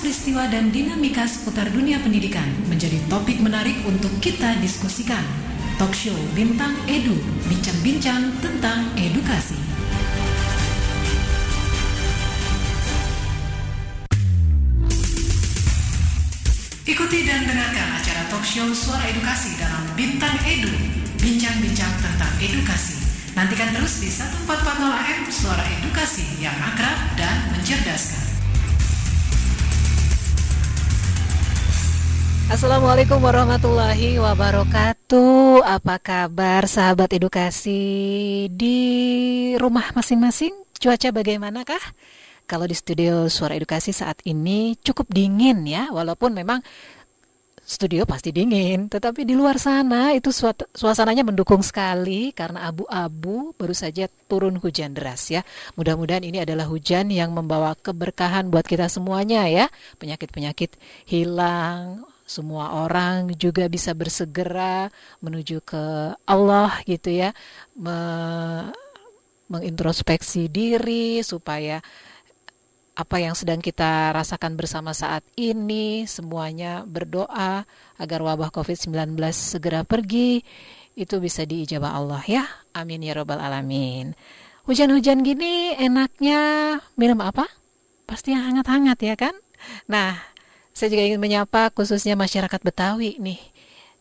peristiwa dan dinamika seputar dunia pendidikan menjadi topik menarik untuk kita diskusikan. Talk show Bintang Edu, bincang-bincang tentang edukasi. Ikuti dan dengarkan acara talk show Suara Edukasi dalam Bintang Edu, bincang-bincang tentang edukasi. Nantikan terus di 1440 AM Suara Edukasi yang akrab dan mencerdaskan. Assalamualaikum warahmatullahi wabarakatuh. Apa kabar sahabat edukasi di rumah masing-masing? Cuaca bagaimanakah? Kalau di studio Suara Edukasi saat ini cukup dingin ya, walaupun memang studio pasti dingin, tetapi di luar sana itu suasananya mendukung sekali karena abu-abu baru saja turun hujan deras ya. Mudah-mudahan ini adalah hujan yang membawa keberkahan buat kita semuanya ya. Penyakit-penyakit hilang, semua orang juga bisa bersegera menuju ke Allah gitu ya. Me mengintrospeksi diri supaya apa yang sedang kita rasakan bersama saat ini semuanya berdoa agar wabah Covid-19 segera pergi itu bisa diijabah Allah ya. Amin ya robbal alamin. Hujan-hujan gini enaknya minum apa? Pasti yang hangat-hangat ya kan? Nah saya juga ingin menyapa khususnya masyarakat Betawi nih,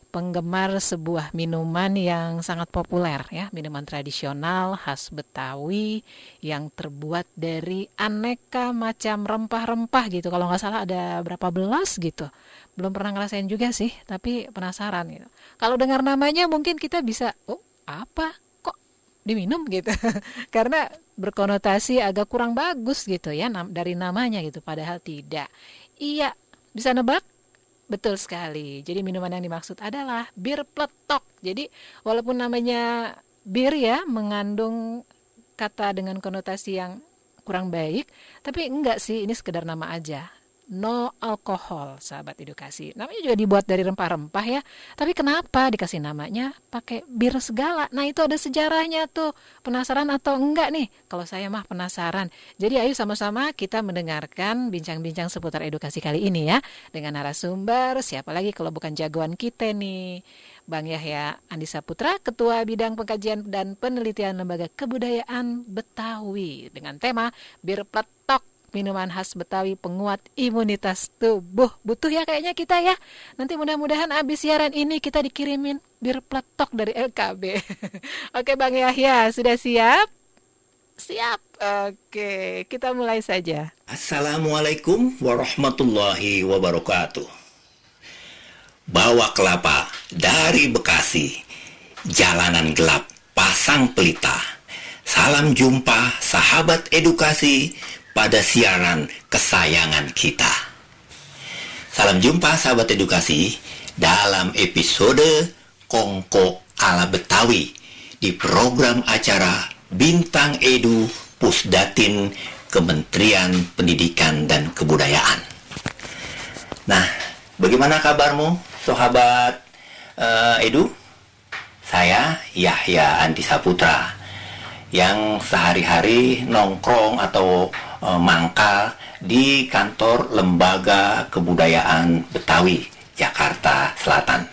penggemar sebuah minuman yang sangat populer ya, minuman tradisional khas Betawi yang terbuat dari aneka macam rempah-rempah gitu. Kalau nggak salah ada berapa belas gitu. Belum pernah ngerasain juga sih, tapi penasaran gitu. Kalau dengar namanya mungkin kita bisa, oh apa? Kok diminum gitu? Karena berkonotasi agak kurang bagus gitu ya dari namanya gitu, padahal tidak. Iya, bisa nebak? Betul sekali. Jadi minuman yang dimaksud adalah bir pletok. Jadi walaupun namanya bir ya mengandung kata dengan konotasi yang kurang baik, tapi enggak sih ini sekedar nama aja no alkohol, sahabat edukasi. Namanya juga dibuat dari rempah-rempah ya. Tapi kenapa dikasih namanya pakai bir segala? Nah itu ada sejarahnya tuh. Penasaran atau enggak nih? Kalau saya mah penasaran. Jadi ayo sama-sama kita mendengarkan bincang-bincang seputar edukasi kali ini ya. Dengan narasumber, siapa lagi kalau bukan jagoan kita nih. Bang Yahya Andi Saputra, Ketua Bidang Pengkajian dan Penelitian Lembaga Kebudayaan Betawi dengan tema Bir Pletok minuman khas Betawi penguat imunitas tubuh. Butuh ya kayaknya kita ya. Nanti mudah-mudahan abis siaran ini kita dikirimin bir pletok dari LKB. Oke Bang Yahya, sudah siap? Siap. Oke, kita mulai saja. Assalamualaikum warahmatullahi wabarakatuh. Bawa kelapa dari Bekasi, jalanan gelap pasang pelita. Salam jumpa sahabat edukasi pada siaran kesayangan kita. Salam jumpa sahabat edukasi dalam episode Kongko ala Betawi di program acara Bintang Edu Pusdatin Kementerian Pendidikan dan Kebudayaan. Nah, bagaimana kabarmu, sahabat uh, Edu? Saya Yahya Andi Saputra yang sehari-hari nongkrong atau e, mangkal di kantor Lembaga Kebudayaan Betawi, Jakarta Selatan.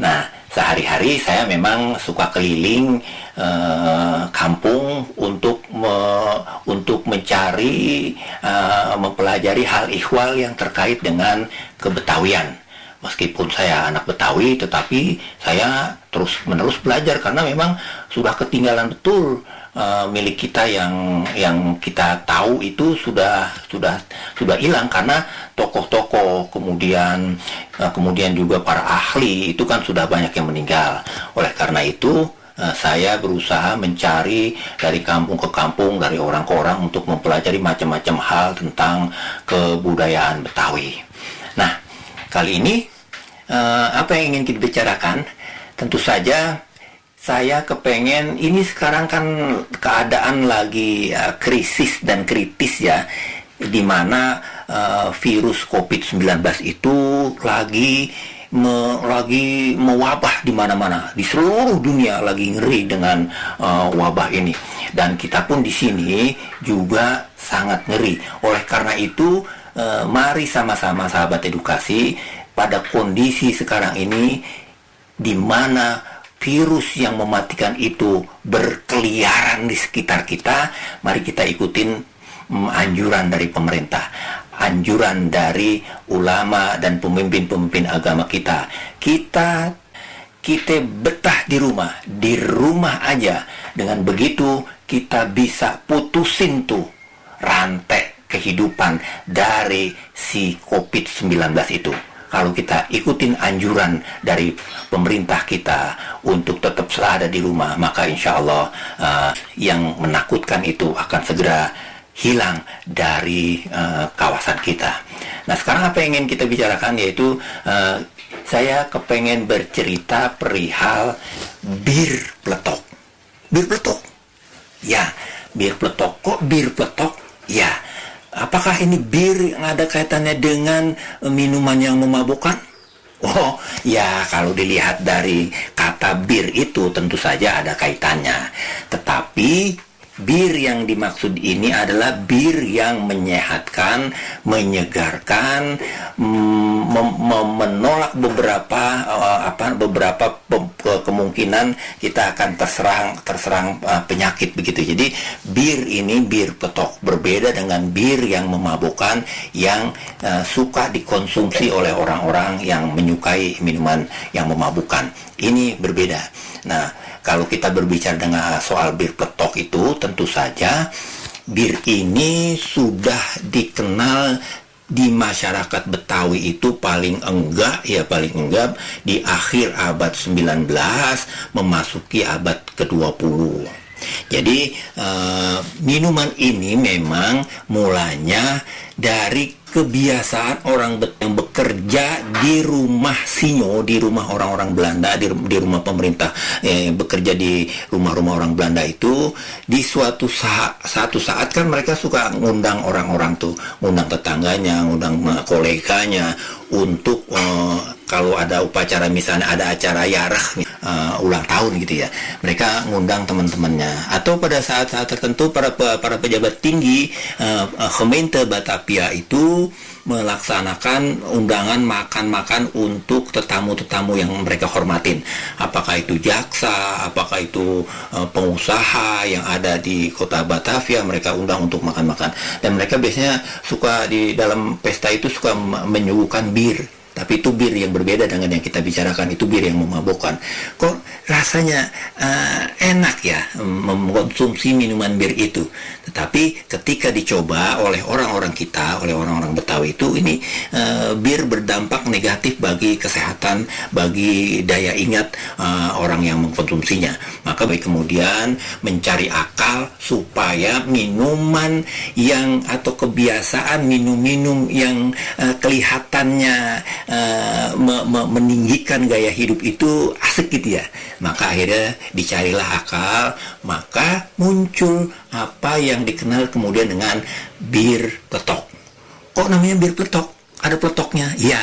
Nah, sehari-hari saya memang suka keliling e, kampung untuk me, untuk mencari e, mempelajari hal ihwal yang terkait dengan kebetawian. Meskipun saya anak Betawi, tetapi saya terus menerus belajar karena memang sudah ketinggalan betul uh, milik kita yang yang kita tahu itu sudah sudah sudah hilang karena tokoh-tokoh kemudian uh, kemudian juga para ahli itu kan sudah banyak yang meninggal. Oleh karena itu uh, saya berusaha mencari dari kampung ke kampung dari orang ke orang untuk mempelajari macam-macam hal tentang kebudayaan Betawi. Nah kali ini apa yang ingin kita bicarakan? Tentu saja saya kepengen ini sekarang kan keadaan lagi uh, krisis dan kritis ya di mana uh, virus COVID-19 itu lagi me, lagi mewabah di mana-mana di seluruh dunia lagi ngeri dengan uh, wabah ini. Dan kita pun di sini juga sangat ngeri. Oleh karena itu uh, mari sama-sama sahabat edukasi pada kondisi sekarang ini di mana virus yang mematikan itu berkeliaran di sekitar kita, mari kita ikutin um, anjuran dari pemerintah, anjuran dari ulama dan pemimpin-pemimpin agama kita. Kita kita betah di rumah, di rumah aja. Dengan begitu kita bisa putusin tuh rantai kehidupan dari si COVID-19 itu. Kalau kita ikutin anjuran dari pemerintah kita untuk tetap ada di rumah, maka insya Allah uh, yang menakutkan itu akan segera hilang dari uh, kawasan kita. Nah sekarang apa yang ingin kita bicarakan yaitu uh, saya kepengen bercerita perihal bir peletok. Bir peletok. Ya, bir peletok. Kok bir peletok? Ya, apakah ini bir yang ada kaitannya dengan minuman yang memabukkan? Oh, ya kalau dilihat dari kata bir itu tentu saja ada kaitannya. Tetapi Bir yang dimaksud ini adalah bir yang menyehatkan, menyegarkan, menolak beberapa uh, apa beberapa kemungkinan kita akan terserang terserang uh, penyakit begitu. Jadi bir ini bir petok berbeda dengan bir yang memabukkan yang uh, suka dikonsumsi oleh orang-orang yang menyukai minuman yang memabukkan. Ini berbeda. Nah, kalau kita berbicara dengan soal bir petok itu tentu saja bir ini sudah dikenal di masyarakat Betawi itu paling enggak ya paling enggak di akhir abad 19 memasuki abad ke-20. Jadi uh, minuman ini memang mulanya dari kebiasaan orang yang bekerja di rumah sinyo, di rumah orang-orang Belanda, di, di rumah pemerintah eh, bekerja di rumah-rumah orang Belanda itu di suatu saat satu saat kan mereka suka ngundang orang-orang tuh, ngundang tetangganya, ngundang koleganya untuk uh, kalau ada upacara misalnya ada acara yarah uh, ulang tahun gitu ya mereka ngundang teman-temannya atau pada saat-saat tertentu para para pejabat tinggi uh, uh, Batavia itu melaksanakan undangan makan-makan untuk tetamu-tetamu yang mereka hormatin. Apakah itu jaksa, apakah itu uh, pengusaha yang ada di kota Batavia, mereka undang untuk makan-makan. Dan mereka biasanya suka di dalam pesta itu suka menyuguhkan bir tapi itu bir yang berbeda dengan yang kita bicarakan itu bir yang memabukkan. Kok rasanya uh, enak ya mengkonsumsi minuman bir itu? Tetapi ketika dicoba oleh orang-orang kita oleh orang-orang Betawi itu ini uh, bir berdampak negatif bagi kesehatan bagi daya ingat uh, orang yang mengkonsumsinya. Maka baik kemudian mencari akal supaya minuman yang atau kebiasaan minum-minum yang uh, kelihatannya uh, me me meninggikan gaya hidup itu asik gitu ya. Maka akhirnya dicarilah akal maka muncul apa yang dikenal kemudian dengan bir peletok. Kok namanya bir peletok? Ada peletoknya ya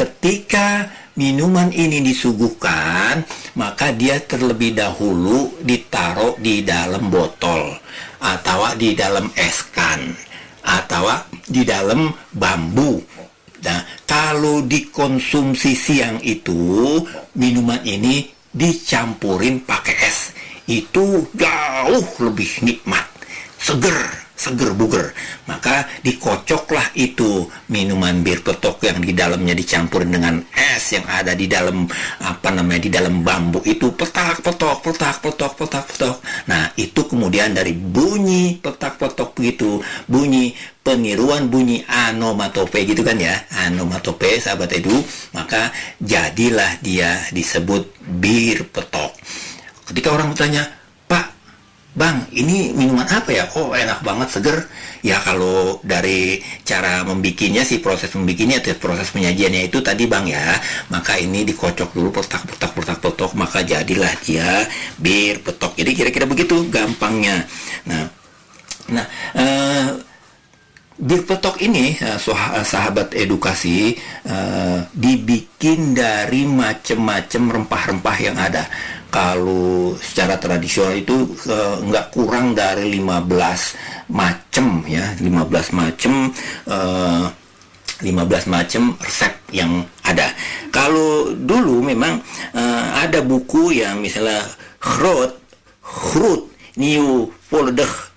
ketika minuman ini disuguhkan maka dia terlebih dahulu ditaruh di dalam botol atau di dalam eskan atau di dalam bambu Nah, kalau dikonsumsi siang itu minuman ini dicampurin pakai es, itu jauh lebih nikmat, seger seger buger. Maka dikocoklah itu minuman bir petok yang di dalamnya dicampur dengan es yang ada di dalam apa namanya di dalam bambu itu. Petak petok petak petok petak petok. Nah itu kemudian dari bunyi petak petok begitu. Bunyi peniruan bunyi anomatope gitu kan ya. Anomatope sahabat edu. Maka jadilah dia disebut bir petok. Ketika orang bertanya Bang, ini minuman apa ya? Oh, enak banget, seger. Ya kalau dari cara membikinnya sih proses membikinnya atau proses penyajiannya itu tadi Bang ya. Maka ini dikocok dulu petak petak petok maka jadilah dia bir petok. Jadi kira-kira begitu gampangnya. Nah, nah uh, bir petok ini uh, sahabat edukasi dibikin dari macam-macam rempah-rempah yang ada kalau secara tradisional itu uh, nggak kurang dari 15 macam ya 15 macam uh, 15 macam resep yang ada. Kalau dulu memang uh, ada buku yang misalnya Groot, Groot, New Volledig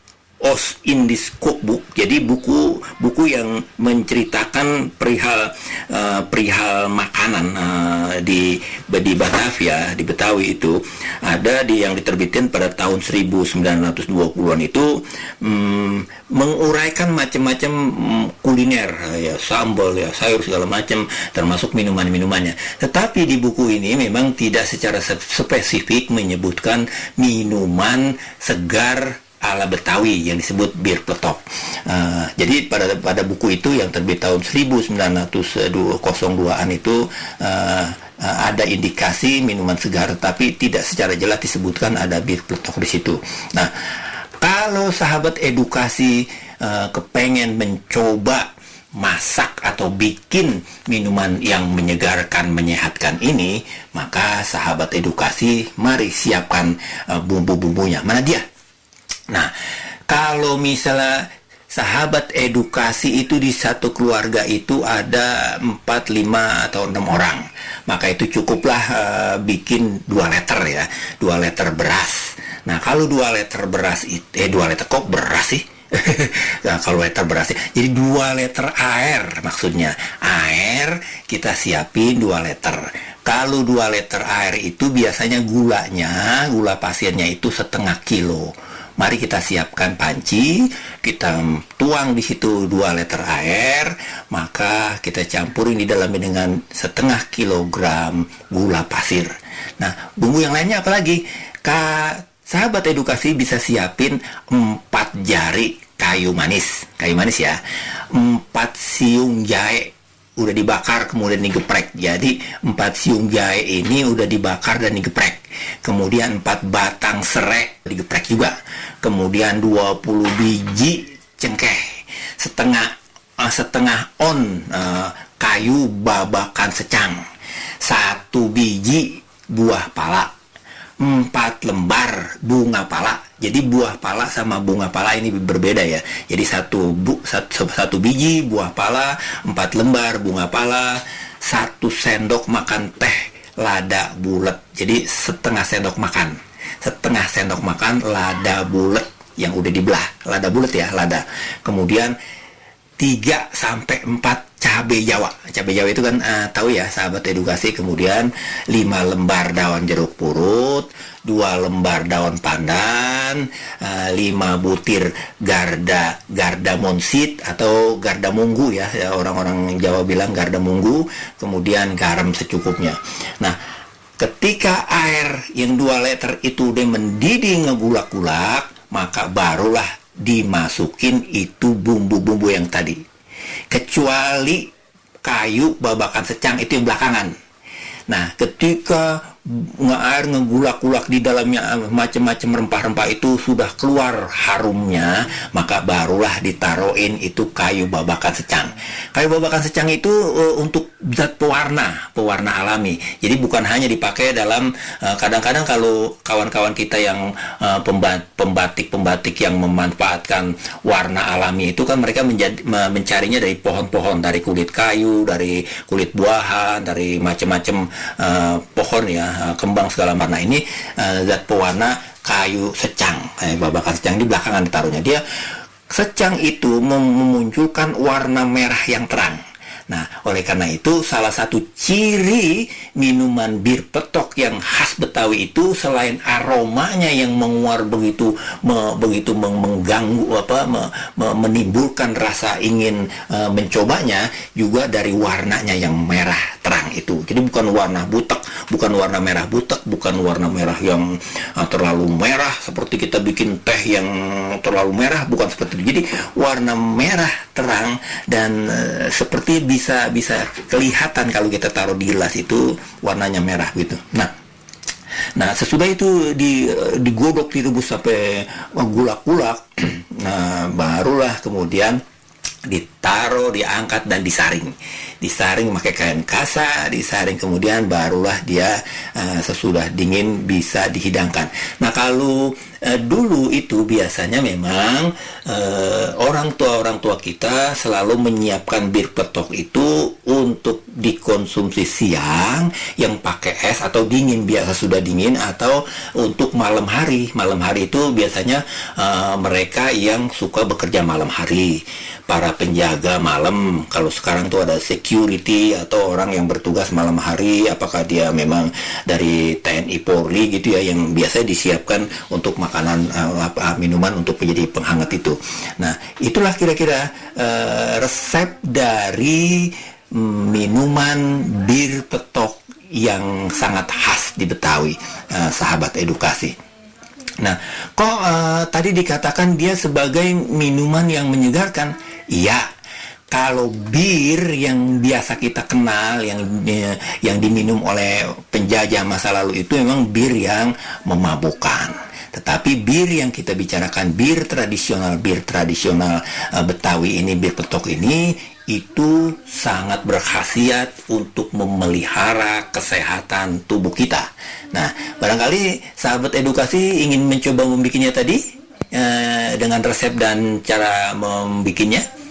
Os in this cookbook. Jadi buku buku yang menceritakan perihal uh, perihal makanan uh, di di Batavia, di Betawi itu ada di yang diterbitkan pada tahun 1920-an itu um, menguraikan macam-macam um, kuliner ya sambal ya sayur segala macam termasuk minuman-minumannya. Tetapi di buku ini memang tidak secara spesifik menyebutkan minuman segar ala Betawi yang disebut bir pletok. Uh, jadi pada pada buku itu yang terbit tahun 1902-an itu uh, ada indikasi minuman segar tapi tidak secara jelas disebutkan ada bir pletok di situ. Nah, kalau sahabat edukasi uh, kepengen mencoba masak atau bikin minuman yang menyegarkan, menyehatkan ini, maka sahabat edukasi mari siapkan bumbu-bumbunya. Mana dia? Nah, kalau misalnya sahabat edukasi itu di satu keluarga itu ada 4, 5 atau 6 orang. Maka itu cukuplah uh, bikin 2 liter ya, 2 liter beras. Nah, kalau 2 liter beras itu eh 2 liter kok beras sih? nah, kalau liter beras jadi 2 liter air maksudnya air kita siapin 2 liter kalau 2 liter air itu biasanya gulanya gula pasiennya itu setengah kilo Mari kita siapkan panci, kita tuang di situ 2 liter air, maka kita campurin di dalamnya dengan setengah kilogram gula pasir. Nah, bumbu yang lainnya apa lagi? Ka sahabat edukasi bisa siapin 4 jari kayu manis, kayu manis ya. 4 siung jahe udah dibakar kemudian digeprek. Jadi empat siung jahe ini udah dibakar dan digeprek. Kemudian empat batang serai digeprek juga. Kemudian 20 biji cengkeh. Setengah uh, setengah on uh, kayu babakan secang. Satu biji buah pala. Empat lembar bunga pala jadi buah pala sama bunga pala ini berbeda ya. Jadi satu bu, satu, satu biji buah pala, empat lembar bunga pala, satu sendok makan teh lada bulat. Jadi setengah sendok makan, setengah sendok makan lada bulat yang udah dibelah, lada bulat ya, lada. Kemudian 3 sampai 4 cabai Jawa. Cabai Jawa itu kan uh, tahu ya sahabat edukasi. Kemudian 5 lembar daun jeruk purut, 2 lembar daun pandan, uh, eh, 5 butir garda garda monsit atau garda munggu ya. ya orang-orang Jawa bilang garda munggu, kemudian garam secukupnya. Nah, ketika air yang 2 liter itu udah mendidih ngegulak-gulak, maka barulah dimasukin itu bumbu-bumbu yang tadi. Kecuali kayu babakan secang itu yang belakangan. Nah, ketika air ngegulak-gulak di dalamnya macam-macam rempah-rempah itu sudah keluar harumnya maka barulah ditaruhin itu kayu babakan secang. Kayu babakan secang itu uh, untuk zat pewarna pewarna alami. Jadi bukan hanya dipakai dalam kadang kadang-kadang kalau kawan-kawan kita yang uh, pembatik-pembatik yang memanfaatkan warna alami itu kan mereka menjadi, mencarinya dari pohon-pohon dari kulit kayu dari kulit buahan dari macam-macam uh, pohon ya uh, kembang segala warna ini uh, zat pewarna kayu secang. Eh, babakan secang di belakangan ditaruhnya. Dia secang itu memunculkan warna merah yang terang Nah, oleh karena itu salah satu ciri minuman bir petok yang khas Betawi itu selain aromanya yang menguar begitu me, begitu mengganggu apa me, me, menimbulkan rasa ingin uh, mencobanya juga dari warnanya yang merah terang itu. Jadi bukan warna butek, bukan warna merah butek, bukan warna merah yang uh, terlalu merah seperti kita bikin teh yang terlalu merah, bukan seperti itu. Jadi warna merah terang dan uh, seperti bisa bisa kelihatan kalau kita taruh di gelas itu warnanya merah gitu. Nah, Nah, sesudah itu di, digodok direbus sampai gulak-gulak, nah barulah kemudian ditaruh, diangkat dan disaring. disaring pakai kain kasa, disaring kemudian barulah dia uh, sesudah dingin bisa dihidangkan. Nah kalau uh, dulu itu biasanya memang uh, orang tua orang tua kita selalu menyiapkan bir petok itu untuk dikonsumsi siang yang pakai es atau dingin biasa sudah dingin atau untuk malam hari malam hari itu biasanya uh, mereka yang suka bekerja malam hari para penjaga malam kalau sekarang tuh ada security atau orang yang bertugas malam hari apakah dia memang dari TNI Polri gitu ya yang biasa disiapkan untuk makanan uh, minuman untuk menjadi penghangat itu nah itulah kira-kira uh, resep dari minuman bir petok yang sangat khas di Betawi uh, sahabat edukasi Nah, kok uh, tadi dikatakan dia sebagai minuman yang menyegarkan? Iya. Kalau bir yang biasa kita kenal yang yang diminum oleh penjajah masa lalu itu memang bir yang memabukkan. Tetapi bir yang kita bicarakan bir tradisional, bir tradisional uh, Betawi ini, bir petok ini itu sangat berkhasiat untuk memelihara kesehatan tubuh kita. Nah, barangkali sahabat edukasi ingin mencoba membikinnya tadi eh, dengan resep dan cara membikinnya.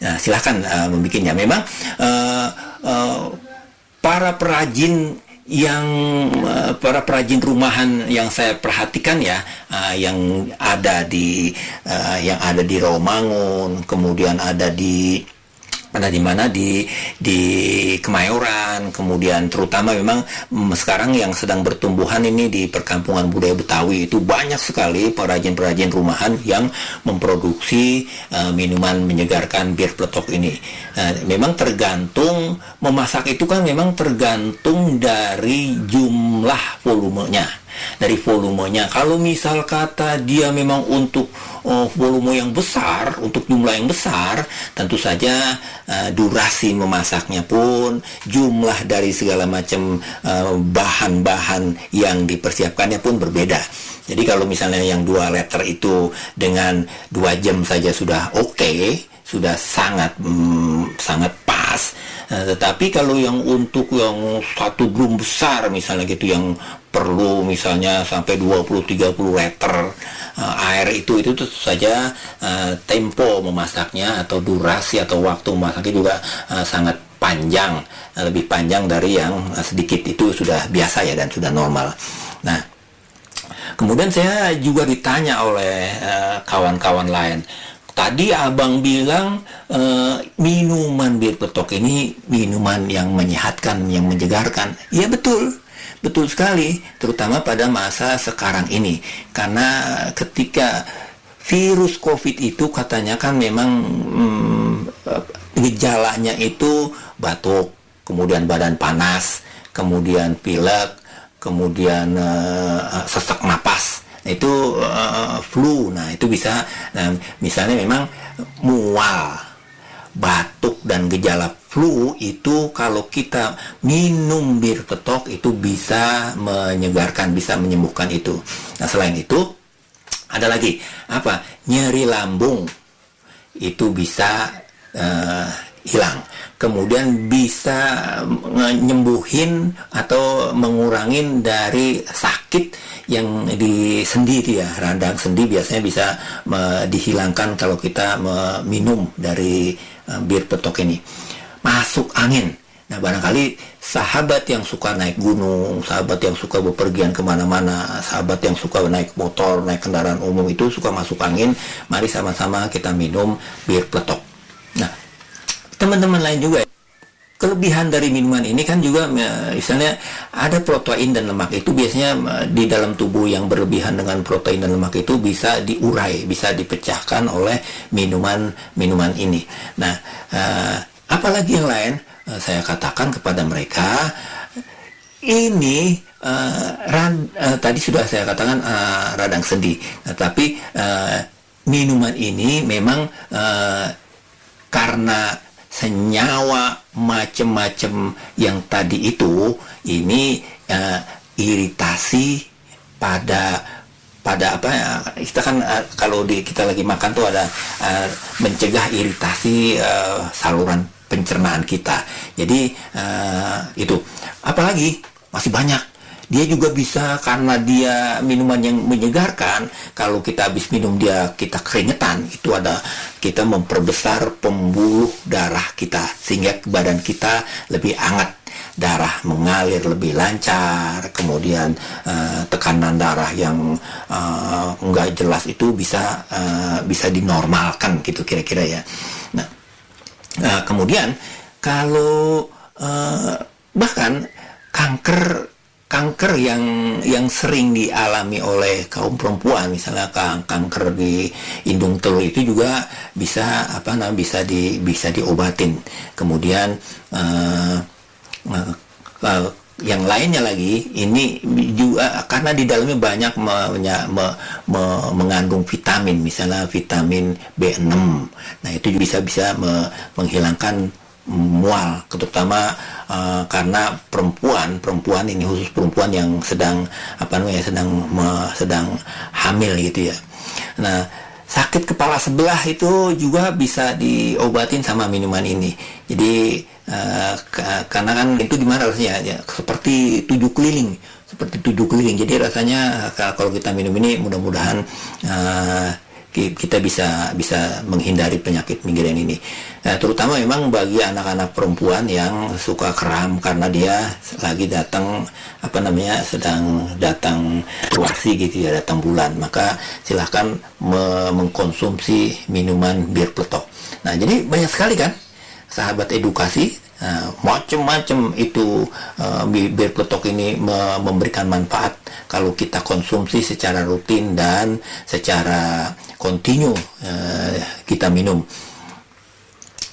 Nah, silahkan uh, membikinnya. Memang uh, uh, para perajin yang para perajin rumahan yang saya perhatikan ya yang ada di yang ada di Rawamangun kemudian ada di ada di mana di di Kemayoran kemudian terutama memang mm, sekarang yang sedang bertumbuhan ini di perkampungan budaya Betawi itu banyak sekali perajin-perajin rumahan yang memproduksi uh, minuman menyegarkan bir peletok ini. Uh, memang tergantung memasak itu kan memang tergantung dari jumlah volumenya dari volumenya. Kalau misal kata dia memang untuk oh, volume yang besar, untuk jumlah yang besar, tentu saja uh, durasi memasaknya pun, jumlah dari segala macam uh, bahan-bahan yang dipersiapkannya pun berbeda. Jadi kalau misalnya yang dua liter itu dengan dua jam saja sudah oke, okay, sudah sangat mm, sangat pas. Nah, tetapi kalau yang untuk yang satu drum besar misalnya gitu yang perlu misalnya sampai 20-30 liter uh, air itu itu tentu saja uh, tempo memasaknya atau durasi atau waktu memasaknya juga uh, sangat panjang lebih panjang dari yang sedikit itu sudah biasa ya dan sudah normal. Nah, kemudian saya juga ditanya oleh kawan-kawan uh, lain tadi abang bilang uh, minuman bir petok ini minuman yang menyehatkan, yang menyegarkan. Ya betul, betul sekali, terutama pada masa sekarang ini. Karena ketika virus COVID itu katanya kan memang hmm, gejalanya itu batuk, kemudian badan panas, kemudian pilek, kemudian uh, sesak itu uh, flu. Nah itu bisa nah, misalnya memang mual batuk dan gejala flu itu kalau kita minum bir petok itu bisa menyegarkan bisa menyembuhkan itu. Nah selain itu ada lagi apa? Nyeri lambung itu bisa uh, hilang kemudian bisa menyembuhin atau mengurangin dari sakit yang di sendi ya radang sendi biasanya bisa dihilangkan kalau kita minum dari uh, bir petok ini. Masuk angin. Nah barangkali sahabat yang suka naik gunung sahabat yang suka bepergian ke mana-mana sahabat yang suka naik motor naik kendaraan umum itu suka masuk angin mari sama-sama kita minum bir petok. Nah teman-teman lain juga. Kelebihan dari minuman ini kan juga misalnya ada protein dan lemak itu biasanya di dalam tubuh yang berlebihan dengan protein dan lemak itu bisa diurai, bisa dipecahkan oleh minuman-minuman ini. Nah, uh, apalagi yang lain? Uh, saya katakan kepada mereka ini uh, ran, tadi sudah saya katakan radang sendi, nah, tapi minuman ini memang karena senyawa macam-macam yang tadi itu ini uh, iritasi pada pada apa ya kita kan uh, kalau di kita lagi makan tuh ada uh, mencegah iritasi uh, saluran pencernaan kita. Jadi uh, itu apalagi masih banyak dia juga bisa karena dia minuman yang menyegarkan kalau kita habis minum dia kita keringetan. Itu ada kita memperbesar pembuluh darah kita sehingga badan kita lebih hangat. Darah mengalir lebih lancar kemudian uh, tekanan darah yang uh, nggak jelas itu bisa uh, bisa dinormalkan gitu kira-kira ya. Nah uh, kemudian kalau uh, bahkan kanker kanker yang yang sering dialami oleh kaum perempuan. Misalnya kan kanker di indung telur itu juga bisa apa namanya bisa di bisa diobatin. Kemudian uh, uh, yang lainnya lagi ini juga karena di dalamnya banyak me, me, me, mengandung vitamin. Misalnya vitamin B6 nah itu bisa bisa me, menghilangkan mual terutama uh, karena perempuan perempuan ini khusus perempuan yang sedang apa namanya sedang me, sedang hamil gitu ya. Nah sakit kepala sebelah itu juga bisa diobatin sama minuman ini. Jadi uh, karena kan itu gimana rasanya ya, seperti tujuh keliling seperti tujuh keliling. Jadi rasanya kalau kita minum ini mudah-mudahan uh, kita bisa bisa menghindari penyakit migrain ini. Nah, terutama memang bagi anak-anak perempuan yang suka kram karena dia lagi datang apa namanya sedang datang wasi gitu ya datang bulan maka silahkan me mengkonsumsi minuman bir peletok. Nah jadi banyak sekali kan sahabat edukasi Nah, macam-macam itu uh, bir peletok ini me memberikan manfaat kalau kita konsumsi secara rutin dan secara kontinu uh, kita minum.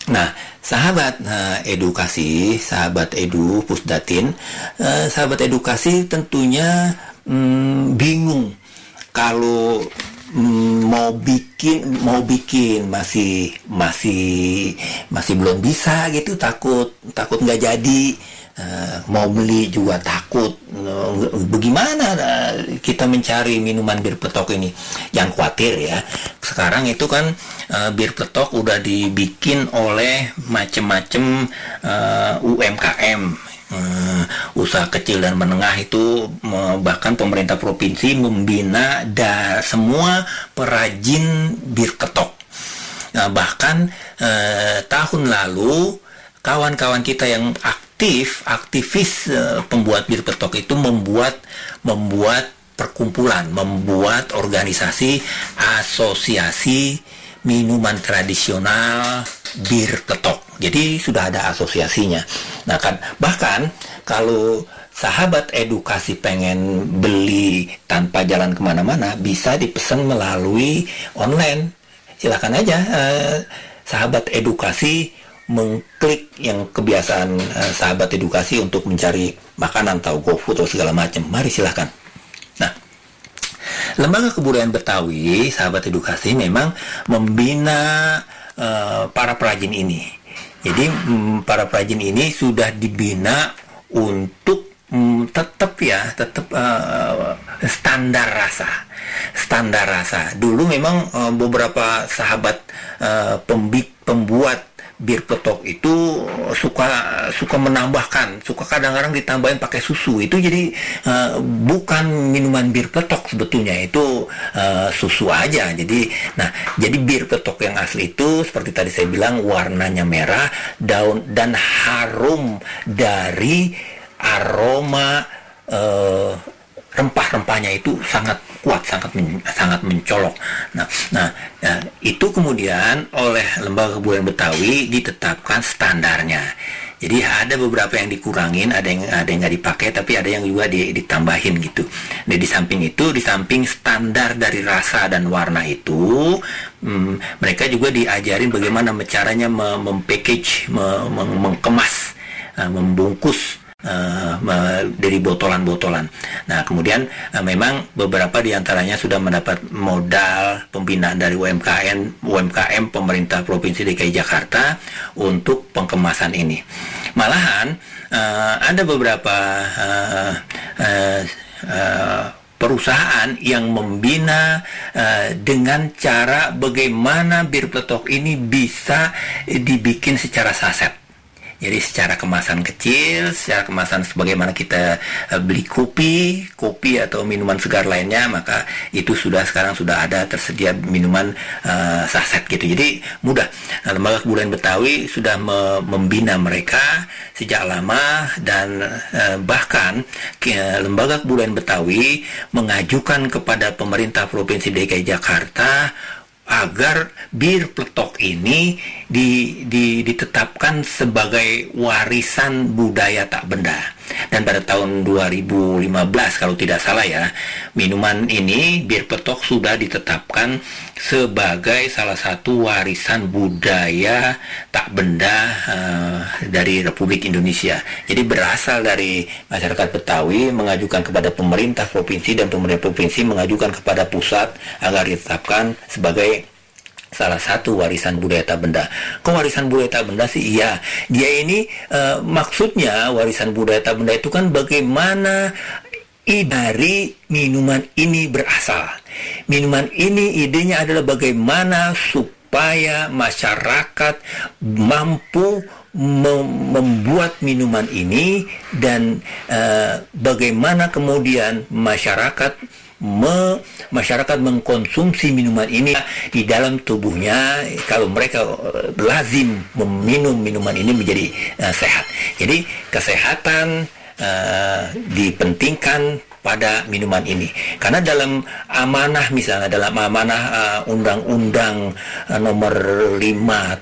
Nah, sahabat uh, edukasi, sahabat edu pusdatin, uh, sahabat edukasi tentunya um, bingung kalau Hmm, mau bikin mau bikin masih masih masih belum bisa gitu takut takut nggak jadi uh, mau beli juga takut. Uh, bagaimana uh, kita mencari minuman bir petok ini? Jangan khawatir ya. Sekarang itu kan uh, bir petok udah dibikin oleh macem-macem uh, UMKM uh, usaha kecil dan menengah itu uh, bahkan pemerintah provinsi membina da semua perajin bir ketok. Nah, bahkan uh, tahun lalu kawan-kawan kita yang aktif, aktivis uh, pembuat bir ketok itu membuat membuat perkumpulan, membuat organisasi asosiasi minuman tradisional bir ketok. Jadi sudah ada asosiasinya. Nah kan bahkan kalau sahabat edukasi pengen beli tanpa jalan ke mana-mana bisa dipesan melalui online. Silahkan aja eh, sahabat edukasi mengklik yang kebiasaan eh, sahabat edukasi untuk mencari makanan atau GoFood atau segala macam. Mari silahkan. Nah, Lembaga Kebudayaan Betawi, sahabat edukasi memang membina uh, para perajin ini jadi mm, para perajin ini sudah dibina untuk mm, tetap ya, tetap uh, standar rasa, standar rasa. Dulu memang uh, beberapa sahabat uh, pembik pembuat bir petok itu suka suka menambahkan suka kadang-kadang ditambahin pakai susu. Itu jadi uh, bukan minuman bir petok sebetulnya itu uh, susu aja. Jadi nah jadi bir petok yang asli itu seperti tadi saya bilang warnanya merah daun dan harum dari aroma uh, rempah-rempahnya itu sangat kuat, sangat men, sangat mencolok. Nah, nah, nah, itu kemudian oleh Lembaga Kebudayaan Betawi ditetapkan standarnya. Jadi ada beberapa yang dikurangin, ada yang ada yang nggak dipakai, tapi ada yang juga di, ditambahin gitu. Dan di samping itu, di samping standar dari rasa dan warna itu, hmm, mereka juga diajarin bagaimana caranya mempackage, mengkemas, uh, membungkus uh, dari botolan-botolan. Nah, kemudian uh, memang beberapa di antaranya sudah mendapat modal pembinaan dari UMKM, UMKM pemerintah Provinsi DKI Jakarta untuk pengkemasan ini. Malahan uh, ada beberapa uh, uh, uh, perusahaan yang membina uh, dengan cara bagaimana bir peletok ini bisa dibikin secara saset Jadi secara kemasan kecil, secara kemasan sebagaimana kita uh, beli kopi, kopi atau minuman segar lainnya, maka itu sudah sekarang sudah ada tersedia minuman uh, saset gitu. Jadi mudah. Nah, Lembaga Kebudayaan Betawi sudah me membina mereka sejak lama dan uh, bahkan uh, Lembaga Kebudayaan Betawi mengajukan kepada pemerintah Provinsi DKI Jakarta agar bir pletok ini di, di, ditetapkan sebagai warisan budaya tak benda. Dan pada tahun 2015 kalau tidak salah ya, minuman ini bir pletok sudah ditetapkan sebagai salah satu warisan budaya tak benda uh, dari Republik Indonesia. Jadi berasal dari masyarakat Betawi mengajukan kepada pemerintah provinsi dan pemerintah provinsi mengajukan kepada pusat agar ditetapkan sebagai salah satu warisan budaya tak benda. Kok warisan budaya tak benda sih? Iya, dia ini uh, maksudnya warisan budaya tak benda itu kan bagaimana dari minuman ini berasal. Minuman ini idenya adalah bagaimana supaya masyarakat mampu membuat minuman ini dan uh, bagaimana kemudian masyarakat me, masyarakat mengkonsumsi minuman ini di dalam tubuhnya kalau mereka uh, lazim meminum minuman ini menjadi uh, sehat. Jadi kesehatan uh, dipentingkan pada minuman ini. Karena dalam amanah misalnya dalam amanah undang-undang uh, uh, nomor 5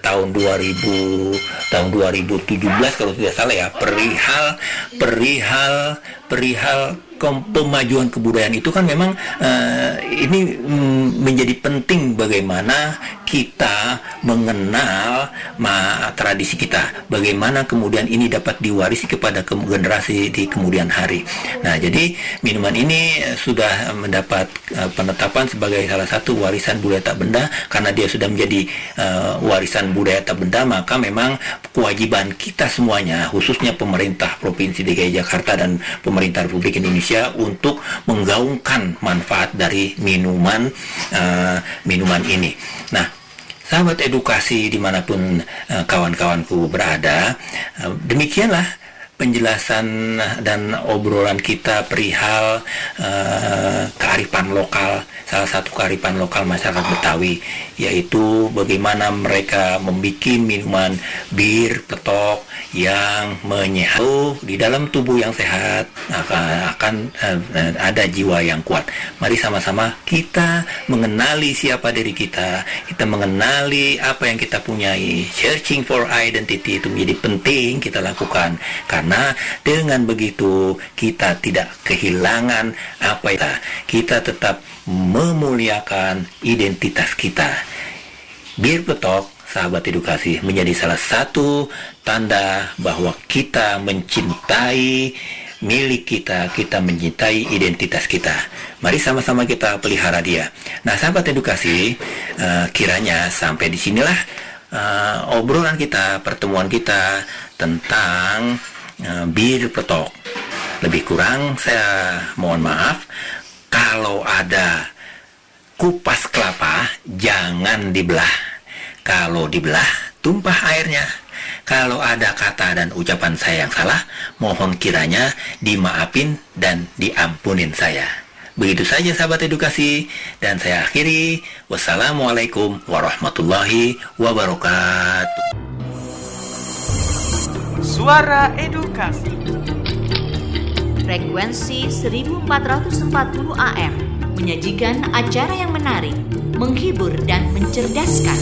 tahun 2000 tahun 2017 kalau tidak salah ya perihal perihal perihal pemajuan kebudayaan itu kan memang uh, ini mm, menjadi penting bagaimana kita mengenal ma tradisi kita, bagaimana kemudian ini dapat diwarisi kepada ke generasi di kemudian hari. Nah, jadi minuman ini sudah mendapat uh, penetapan sebagai salah satu warisan budaya tak benda karena dia sudah menjadi uh, warisan budaya tak benda, maka memang kewajiban kita semuanya, khususnya pemerintah Provinsi DKI Jakarta dan pemerintah Republik Indonesia untuk menggaungkan manfaat dari minuman uh, minuman ini. Nah, sahabat edukasi di mana pun uh, kawan-kawanku berada, uh, demikianlah penjelasan dan obrolan kita perihal uh, kearifan lokal salah satu kearifan lokal masyarakat Betawi yaitu bagaimana mereka membuat minuman bir petok yang menyehat di dalam tubuh yang sehat. Akan, akan uh, ada jiwa yang kuat. Mari sama-sama kita mengenali siapa diri kita. Kita mengenali apa yang kita punyai. Searching for identity itu menjadi penting kita lakukan. Karena dengan begitu kita tidak kehilangan apa itu kita tetap memuliakan identitas kita bir petok sahabat edukasi menjadi salah satu tanda bahwa kita mencintai milik kita, kita mencintai identitas kita. Mari sama-sama kita pelihara dia. Nah, sahabat edukasi, uh, kiranya sampai di sinilah uh, obrolan kita, pertemuan kita tentang bir petok. Lebih kurang saya mohon maaf kalau ada kupas kelapa jangan dibelah kalau dibelah, tumpah airnya. Kalau ada kata dan ucapan saya yang salah, mohon kiranya dimaafin dan diampunin saya. Begitu saja sahabat edukasi dan saya akhiri. Wassalamualaikum warahmatullahi wabarakatuh. Suara Edukasi Frekuensi 1440 AM menyajikan acara yang menarik menghibur dan mencerdaskan.